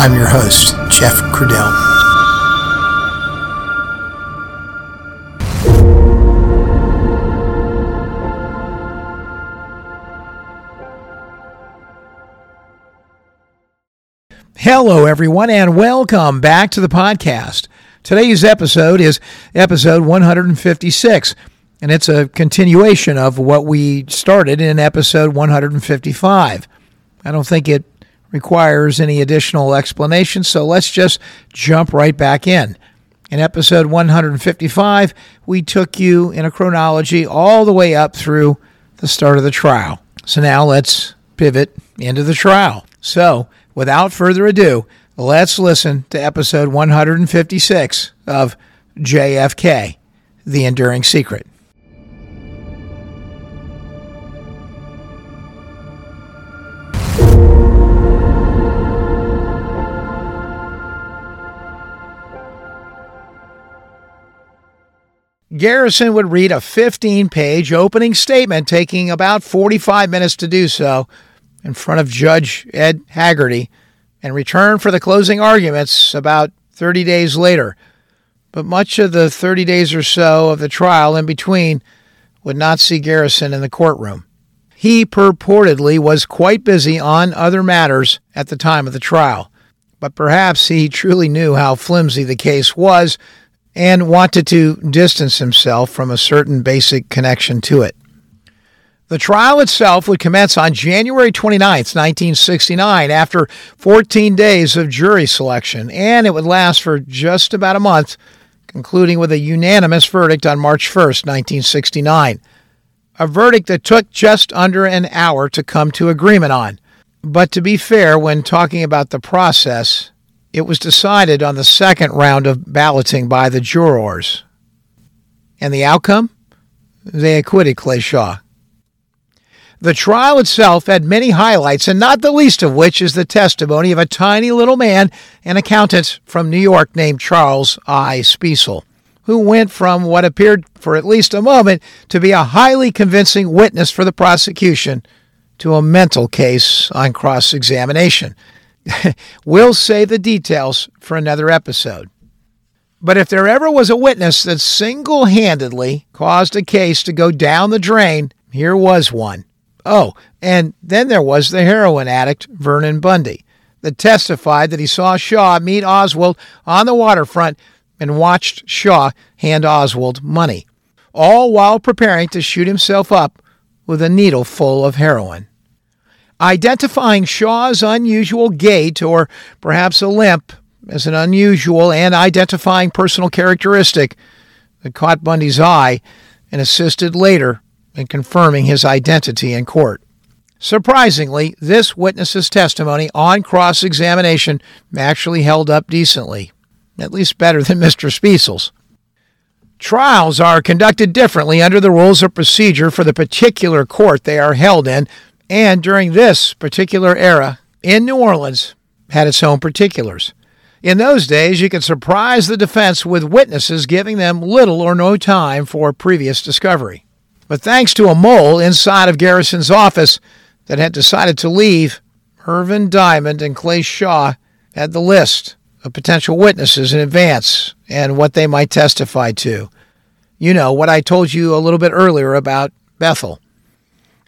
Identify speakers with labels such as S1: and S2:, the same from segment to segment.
S1: I'm your host, Jeff Crudell. Hello, everyone, and welcome back to the podcast. Today's episode is episode 156, and it's a continuation of what we started in episode 155. I don't think it requires any additional explanation, so let's just jump right back in. In episode 155, we took you in a chronology all the way up through the start of the trial. So now let's pivot into the trial. So, without further ado, let's listen to episode 156 of JFK The Enduring Secret. Garrison would read a 15 page opening statement, taking about 45 minutes to do so, in front of Judge Ed Haggerty, and return for the closing arguments about 30 days later. But much of the 30 days or so of the trial in between would not see Garrison in the courtroom. He purportedly was quite busy on other matters at the time of the trial, but perhaps he truly knew how flimsy the case was and wanted to distance himself from a certain basic connection to it. The trial itself would commence on January 29, 1969, after 14 days of jury selection, and it would last for just about a month, concluding with a unanimous verdict on March 1, 1969. A verdict that took just under an hour to come to agreement on. But to be fair, when talking about the process, it was decided on the second round of balloting by the jurors. And the outcome? They acquitted Clay Shaw. The trial itself had many highlights, and not the least of which is the testimony of a tiny little man, an accountant from New York named Charles I. Speisel, who went from what appeared for at least a moment to be a highly convincing witness for the prosecution to a mental case on cross examination. we'll save the details for another episode. But if there ever was a witness that single handedly caused a case to go down the drain, here was one. Oh, and then there was the heroin addict, Vernon Bundy, that testified that he saw Shaw meet Oswald on the waterfront and watched Shaw hand Oswald money, all while preparing to shoot himself up with a needle full of heroin. Identifying Shaw's unusual gait or perhaps a limp as an unusual and identifying personal characteristic that caught Bundy's eye and assisted later in confirming his identity in court. Surprisingly, this witness's testimony on cross examination actually held up decently, at least better than Mr. Speisel's. Trials are conducted differently under the rules of procedure for the particular court they are held in, and during this particular era in New Orleans had its own particulars. In those days, you could surprise the defense with witnesses giving them little or no time for previous discovery. But thanks to a mole inside of Garrison's office that had decided to leave, Irvin Dymond and Clay Shaw had the list of potential witnesses in advance and what they might testify to. You know, what I told you a little bit earlier about Bethell.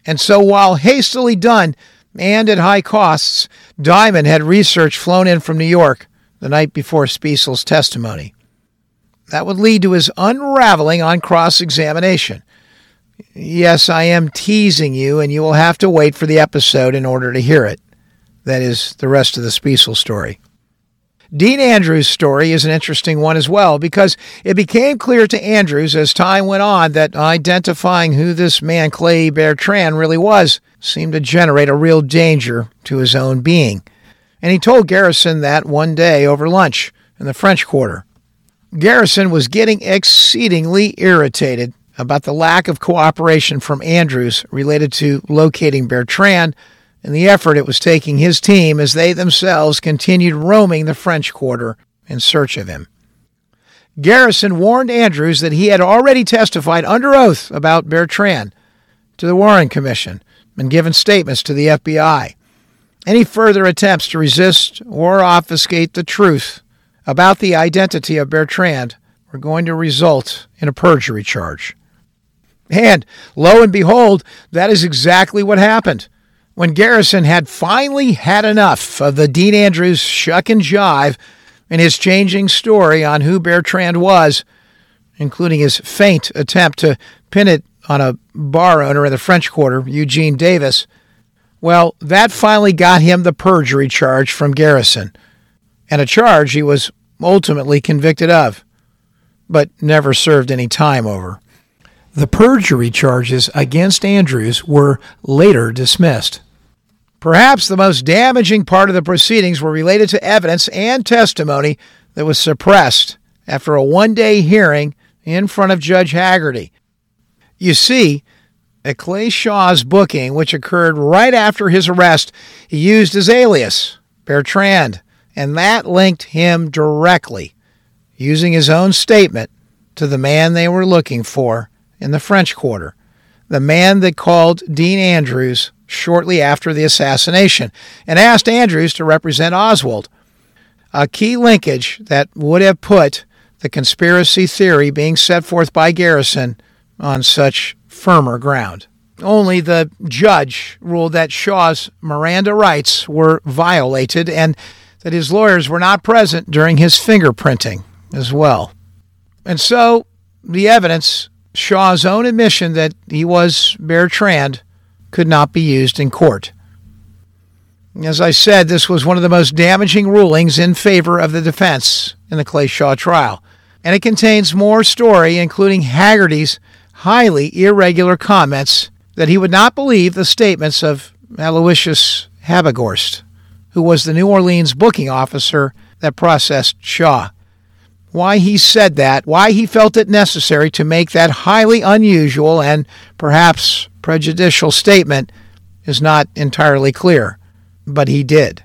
S1: And so, while hastily done and at high costs, Dymond had research flown in from New York the night before Speisel's testimony. That would lead to his unraveling on cross examination. Yes, I am teasing you, and you will have to wait for the episode in order to hear it. That is the rest of the Speisel story. Dean Andrews' story is an interesting one as well because it became clear to Andrews as time went on that identifying who this man Clay Bertrand really was seemed to generate a real danger to his own being. And he told Garrison that one day over lunch in the French Quarter. Garrison was getting exceedingly irritated about the lack of cooperation from Andrews related to locating Bertrand and the effort it was taking his team as they themselves continued roaming the French Quarter in search of him. Garrison warned Andrews that he had already testified under oath about Bertrand to the Warren Commission and given statements to the FBI. Any further attempts to resist or obfuscate the truth about the identity of Bertrand were going to result in a perjury charge. And lo and behold, that is exactly what happened. When Garrison had finally had enough of the Dean Andrews shuck and jive and his changing story on who Bertrand was, including his faint attempt to pin it on a bar owner in the French Quarter, Eugene Davis, well, that finally got him the perjury charge from Garrison, and a charge he was ultimately convicted of, but never served any time over. The perjury charges against Andrews were later dismissed. Perhaps the most damaging part of the proceedings were related to evidence and testimony that was suppressed after a one day hearing in front of Judge Haggerty. You see, at Clay Shaw's booking, which occurred right after his arrest, he used his alias, Bertrand, and that linked him directly, using his own statement, to the man they were looking for in the French Quarter, the man that called Dean Andrews shortly after the assassination and asked Andrews to represent Oswald. A key linkage that would have put the conspiracy theory being set forth by Garrison on such firmer ground. Only the judge ruled that Shaw's Miranda rights were violated and that his lawyers were not present during his fingerprinting as well. And so the evidence, Shaw's own admission that he was Bertrand, could not be used in court. As I said, this was one of the most damaging rulings in favor of the defense in the Clay Shaw trial, and it contains more story, including Haggerty's highly irregular comments that he would not believe the statements of Aloysius Habighorst, who was the New Orleans booking officer that processed Shaw. Why he said that, why he felt it necessary to make that highly unusual and perhaps prejudicial statement is not entirely clear, but he did.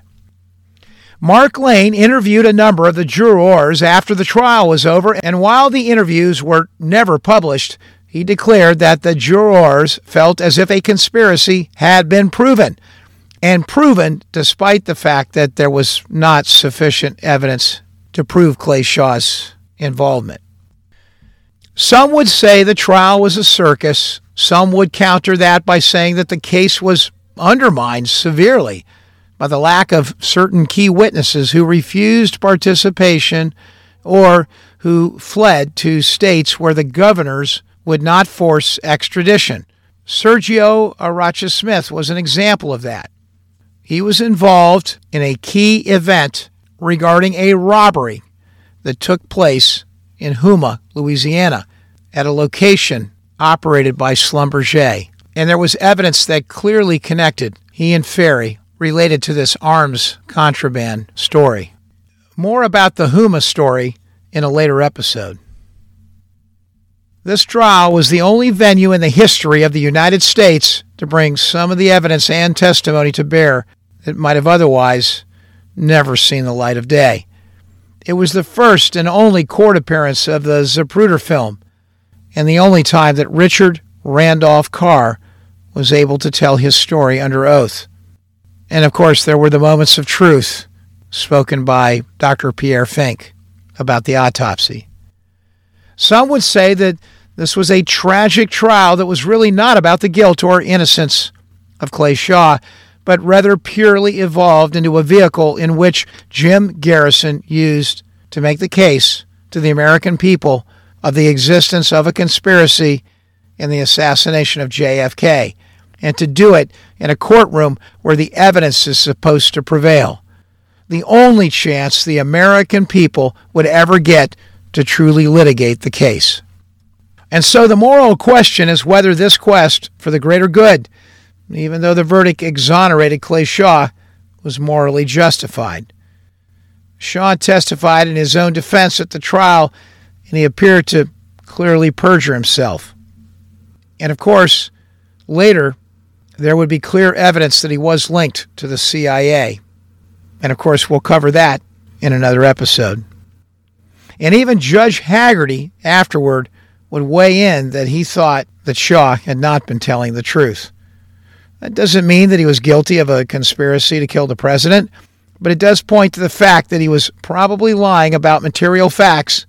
S1: Mark Lane interviewed a number of the jurors after the trial was over, and while the interviews were never published, he declared that the jurors felt as if a conspiracy had been proven, and proven despite the fact that there was not sufficient evidence to prove Clay Shaw's involvement. Some would say the trial was a circus. Some would counter that by saying that the case was undermined severely by the lack of certain key witnesses who refused participation or who fled to states where the governors would not force extradition. Sergio Arcacha Smith was an example of that. He was involved in a key event regarding a robbery that took place in Houma, Louisiana, at a location operated by Schlumberger. And there was evidence that clearly connected he and Ferrie related to this arms contraband story. More about the Houma story in a later episode. This trial was the only venue in the history of the United States to bring some of the evidence and testimony to bear that might have otherwise never seen the light of day. It was the first and only court appearance of the Zapruder film, and the only time that Richard Randolph Carr was able to tell his story under oath. And of course, there were the moments of truth spoken by Dr. Pierre Finck about the autopsy. Some would say that this was a tragic trial that was really not about the guilt or innocence of Clay Shaw, but rather purely evolved into a vehicle in which Jim Garrison used to make the case to the American people of the existence of a conspiracy in the assassination of JFK, and to do it in a courtroom where the evidence is supposed to prevail. The only chance the American people would ever get to truly litigate the case. And so the moral question is whether this quest for the greater good even though the verdict exonerated Clay Shaw, was morally justified. Shaw testified in his own defense at the trial, and he appeared to clearly perjure himself. And of course, later, there would be clear evidence that he was linked to the CIA. And of course, we'll cover that in another episode. And even Judge Haggerty afterward would weigh in that he thought that Shaw had not been telling the truth. That doesn't mean that he was guilty of a conspiracy to kill the president, but it does point to the fact that he was probably lying about material facts,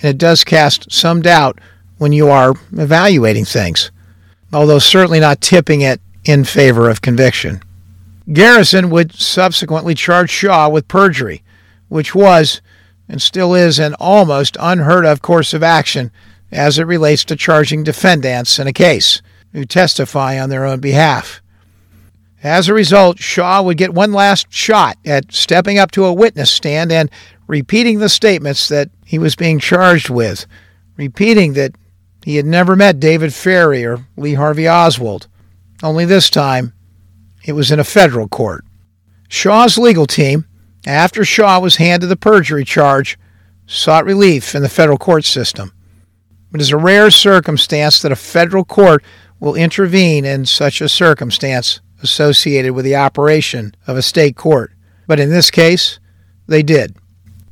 S1: and it does cast some doubt when you are evaluating things, although certainly not tipping it in favor of conviction. Garrison would subsequently charge Shaw with perjury, which was and still is an almost unheard of course of action as it relates to charging defendants in a case who testify on their own behalf. As a result, Shaw would get one last shot at stepping up to a witness stand and repeating the statements that he was being charged with, repeating that he had never met David Ferrie or Lee Harvey Oswald, only this time it was in a federal court. Shaw's legal team, after Shaw was handed the perjury charge, sought relief in the federal court system. It is a rare circumstance that a federal court will intervene in such a circumstance associated with the operation of a state court. But in this case, they did.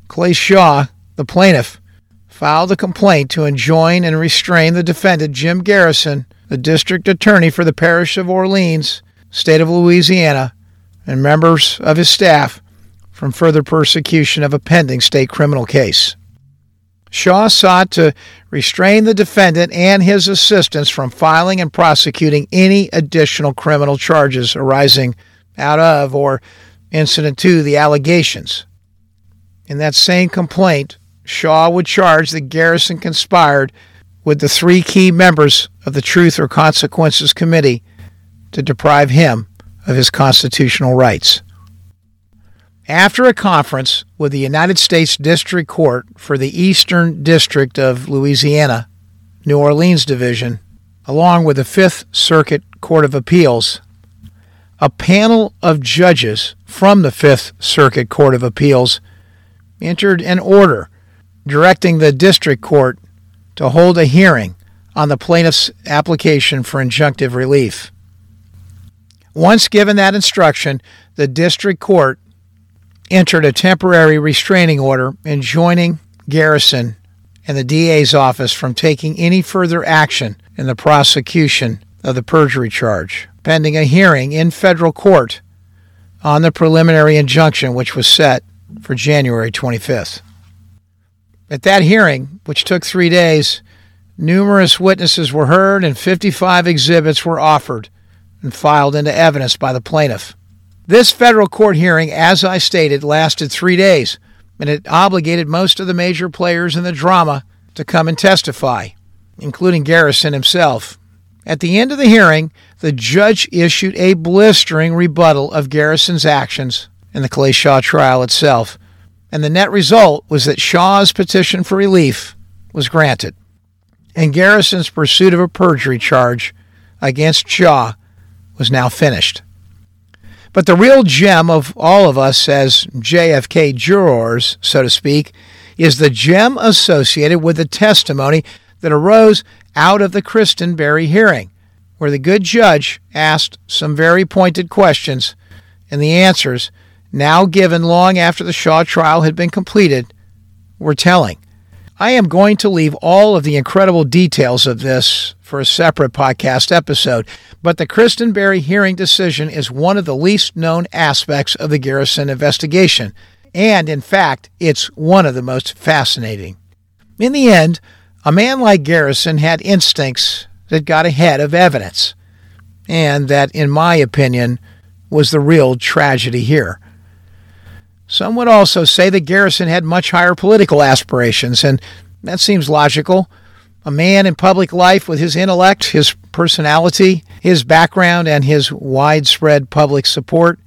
S1: Clay Shaw, the plaintiff, filed a complaint to enjoin and restrain the defendant, Jim Garrison, the district attorney for the parish of Orleans, state of Louisiana, and members of his staff from further persecution of a pending state criminal case. Shaw sought to restrain the defendant and his assistants from filing and prosecuting any additional criminal charges arising out of or incident to the allegations. In that same complaint, Shaw would charge that Garrison conspired with the three key members of the Truth or Consequences Committee to deprive him of his constitutional rights. After a conference with the United States District Court for the Eastern District of Louisiana, New Orleans Division, along with the Fifth Circuit Court of Appeals, a panel of judges from the Fifth Circuit Court of Appeals entered an order directing the district court to hold a hearing on the plaintiff's application for injunctive relief. Once given that instruction, the district court entered a temporary restraining order enjoining Garrison and the DA's office from taking any further action in the prosecution of the perjury charge, pending a hearing in federal court on the preliminary injunction, which was set for January 25th. At that hearing, which took three days, numerous witnesses were heard and 55 exhibits were offered and filed into evidence by the plaintiff. This federal court hearing, as I stated, lasted three days, and it obligated most of the major players in the drama to come and testify, including Garrison himself. At the end of the hearing, the judge issued a blistering rebuttal of Garrison's actions in the Clay Shaw trial itself, and the net result was that Shaw's petition for relief was granted, and Garrison's pursuit of a perjury charge against Shaw was now finished. But the real gem of all of us as JFK jurors, so to speak, is the gem associated with the testimony that arose out of the Christenberry hearing, where the good judge asked some very pointed questions, and the answers, now given long after the Shaw trial had been completed, were telling. I am going to leave all of the incredible details of this for a separate podcast episode, but the Christenberry hearing decision is one of the least known aspects of the Garrison investigation, and in fact, it's one of the most fascinating. In the end, a man like Garrison had instincts that got ahead of evidence, and that, in my opinion, was the real tragedy here. Some would also say that Garrison had much higher political aspirations, and that seems logical. A man in public life with his intellect, his personality, his background, and his widespread public support,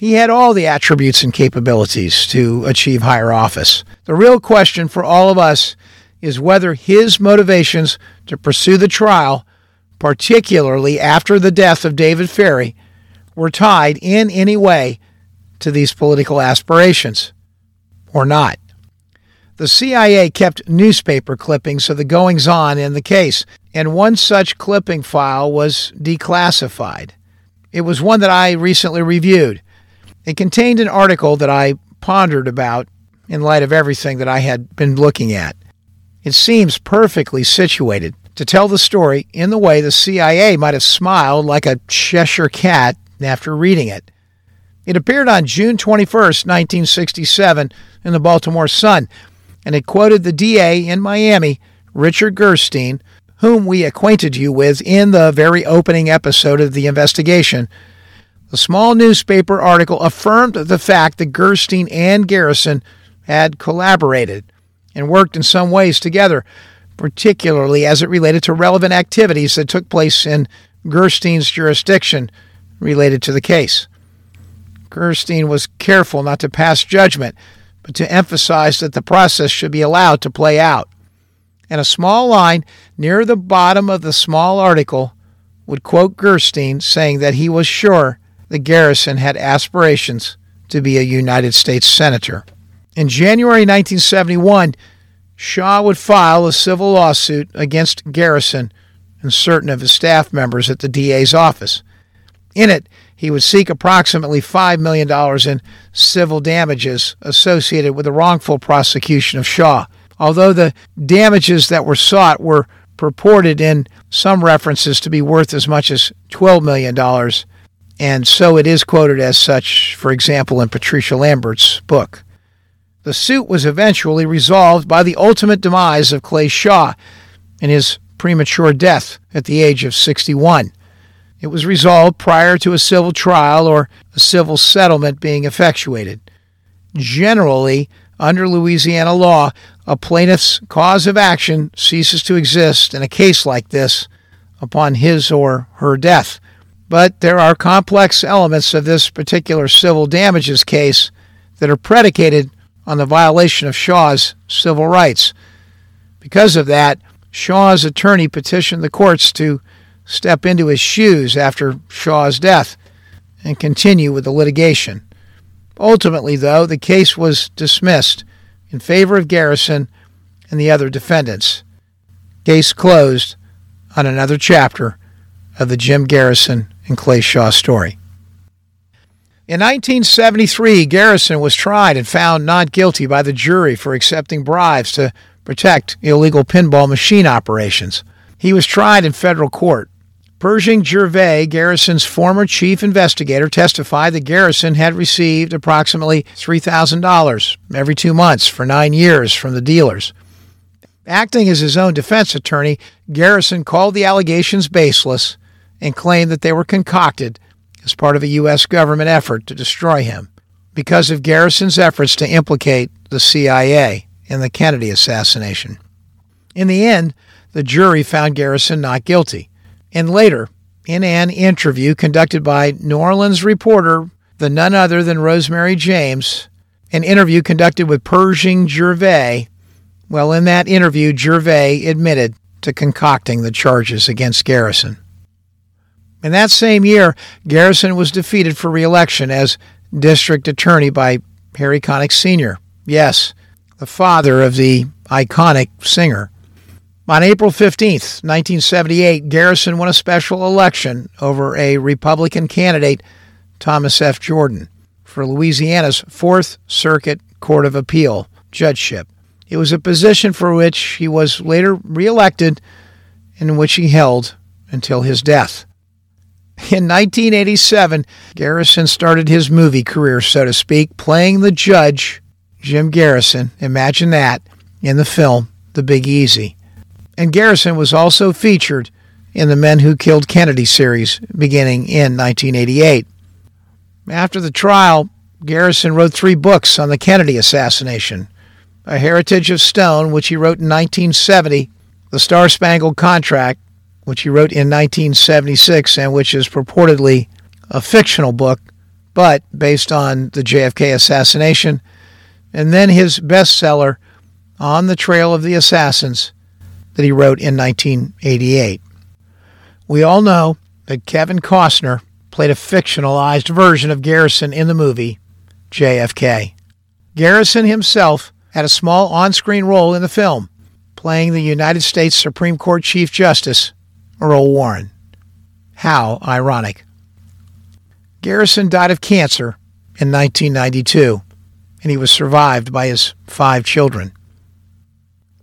S1: he had all the attributes and capabilities to achieve higher office. The real question for all of us is whether his motivations to pursue the trial, particularly after the death of David Ferrie, were tied in any way to these political aspirations or not. The CIA kept newspaper clippings of the goings on in the case, and one such clipping file was declassified. It was one that I recently reviewed. It contained an article that I pondered about in light of everything that I had been looking at. It seems perfectly situated to tell the story in the way the CIA might have smiled like a Cheshire cat after reading it. It appeared on June 21, 1967, in the Baltimore Sun, and it quoted the DA in Miami, Richard Gerstein, whom we acquainted you with in the very opening episode of the investigation. The small newspaper article affirmed the fact that Gerstein and Garrison had collaborated and worked in some ways together, particularly as it related to relevant activities that took place in Gerstein's jurisdiction related to the case. Gerstein was careful not to pass judgment, but to emphasize that the process should be allowed to play out. And a small line near the bottom of the small article would quote Gerstein saying that he was sure the Garrison had aspirations to be a United States Senator. In January 1971, Shaw would file a civil lawsuit against Garrison and certain of his staff members at the DA's office. In it, he would seek approximately $5 million in civil damages associated with the wrongful prosecution of Shaw. Although the damages that were sought were purported in some references to be worth as much as $12 million, and so it is quoted as such, for example, in Patricia Lambert's book. The suit was eventually resolved by the ultimate demise of Clay Shaw in his premature death at the age of 61. It was resolved prior to a civil trial or a civil settlement being effectuated. Generally, under Louisiana law, a plaintiff's cause of action ceases to exist in a case like this upon his or her death. But there are complex elements of this particular civil damages case that are predicated on the violation of Shaw's civil rights. Because of that, Shaw's attorney petitioned the courts to step into his shoes after Shaw's death and continue with the litigation. Ultimately, though, the case was dismissed in favor of Garrison and the other defendants. Case closed on another chapter of the Jim Garrison and Clay Shaw story. In 1973, Garrison was tried and found not guilty by the jury for accepting bribes to protect illegal pinball machine operations. He was tried in federal court. Pershing Gervais, Garrison's former chief investigator, testified that Garrison had received approximately $3,000 every two months for nine years from the dealers. Acting as his own defense attorney, Garrison called the allegations baseless and claimed that they were concocted as part of a U.S. government effort to destroy him because of Garrison's efforts to implicate the CIA in the Kennedy assassination. In the end, the jury found Garrison not guilty. And later, in an interview conducted by New Orleans reporter, the none other than Rosemary James, an interview conducted with Pershing Gervais, well, in that interview, Gervais admitted to concocting the charges against Garrison. In that same year, Garrison was defeated for reelection as district attorney by Harry Connick Sr. Yes, the father of the iconic singer. On April 15, 1978, Garrison won a special election over a Republican candidate, Thomas F. Jordan, for Louisiana's Fourth Circuit Court of Appeal judgeship. It was a position for which he was later reelected and which he held until his death. In 1987, Garrison started his movie career, so to speak, playing the judge, Jim Garrison. Imagine that in the film The Big Easy. And Garrison was also featured in the Men Who Killed Kennedy series beginning in 1988. After the trial, Garrison wrote three books on the Kennedy assassination A Heritage of Stone, which he wrote in 1970, The Star Spangled Contract, which he wrote in 1976 and which is purportedly a fictional book, but based on the JFK assassination, and then his bestseller, On the Trail of the Assassins, that he wrote in 1988. We all know that Kevin Costner played a fictionalized version of Garrison in the movie JFK. Garrison himself had a small on screen role in the film, playing the United States Supreme Court Chief Justice Earl Warren. How ironic. Garrison died of cancer in 1992, and he was survived by his five children.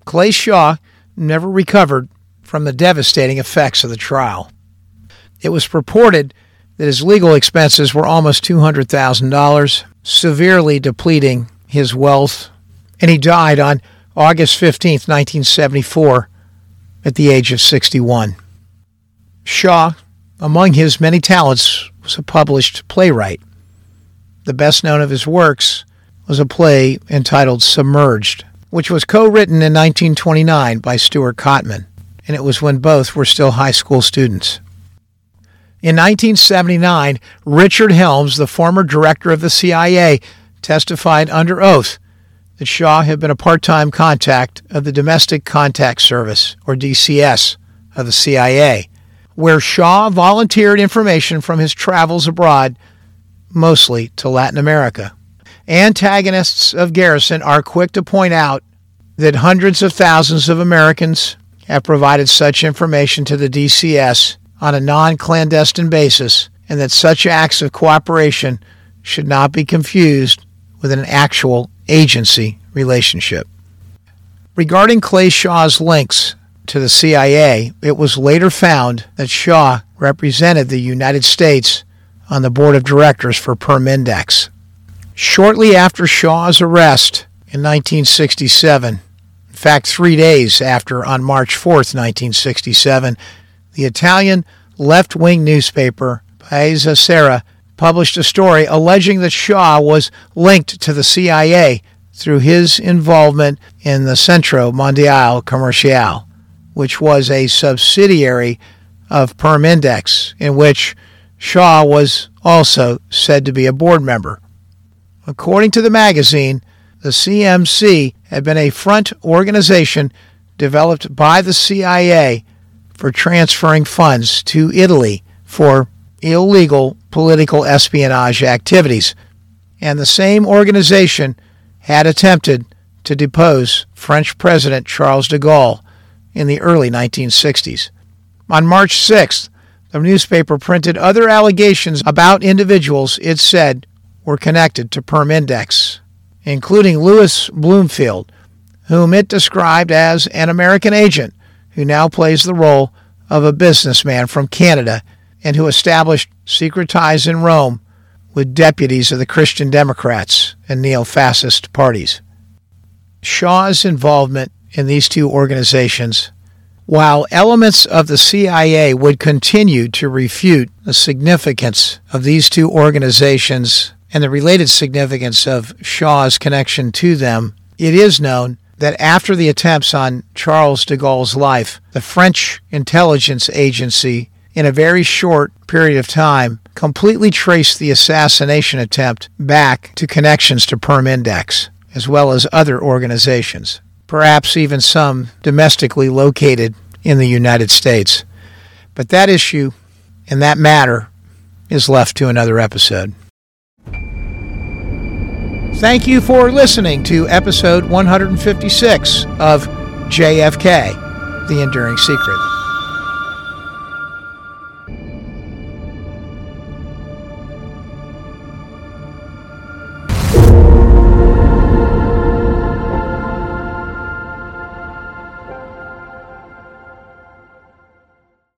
S1: Clay Shaw never recovered from the devastating effects of the trial. It was purported that his legal expenses were almost $200,000, severely depleting his wealth, and he died on August 15, 1974, at the age of 61. Shaw, among his many talents, was a published playwright. The best known of his works was a play entitled Submerged, which was co written in 1929 by Stuart Cottman, and it was when both were still high school students. In 1979, Richard Helms, the former director of the CIA, testified under oath that Shaw had been a part time contact of the Domestic Contact Service, or DCS, of the CIA, where Shaw volunteered information from his travels abroad, mostly to Latin America. Antagonists of Garrison are quick to point out that hundreds of thousands of Americans have provided such information to the DCS on a non clandestine basis, and that such acts of cooperation should not be confused with an actual agency relationship. Regarding Clay Shaw's links to the CIA, it was later found that Shaw represented the United States on the board of directors for Permindex. Shortly after Shaw's arrest in 1967, in fact, three days after, on March 4, 1967, the Italian left wing newspaper Paese Sera published a story alleging that Shaw was linked to the CIA through his involvement in the Centro Mondiale Commerciale, which was a subsidiary of Permindex, in which Shaw was also said to be a board member. According to the magazine, the CMC had been a front organization developed by the CIA for transferring funds to Italy for illegal political espionage activities. And the same organization had attempted to depose French President Charles de Gaulle in the early 1960s. On March 6th, the newspaper printed other allegations about individuals it said were connected to Permindex, including Louis Bloomfield, whom it described as an American agent who now plays the role of a businessman from Canada and who established secret ties in Rome with deputies of the Christian Democrats and neo fascist parties. Shaw's involvement in these two organizations, while elements of the CIA would continue to refute the significance of these two organizations and the related significance of Shaw's connection to them, it is known that after the attempts on Charles de Gaulle's life, the French intelligence agency, in a very short period of time, completely traced the assassination attempt back to connections to Permindex, as well as other organizations, perhaps even some domestically located in the United States. But that issue and that matter is left to another episode. Thank you for listening to episode 156 of JFK The Enduring Secret.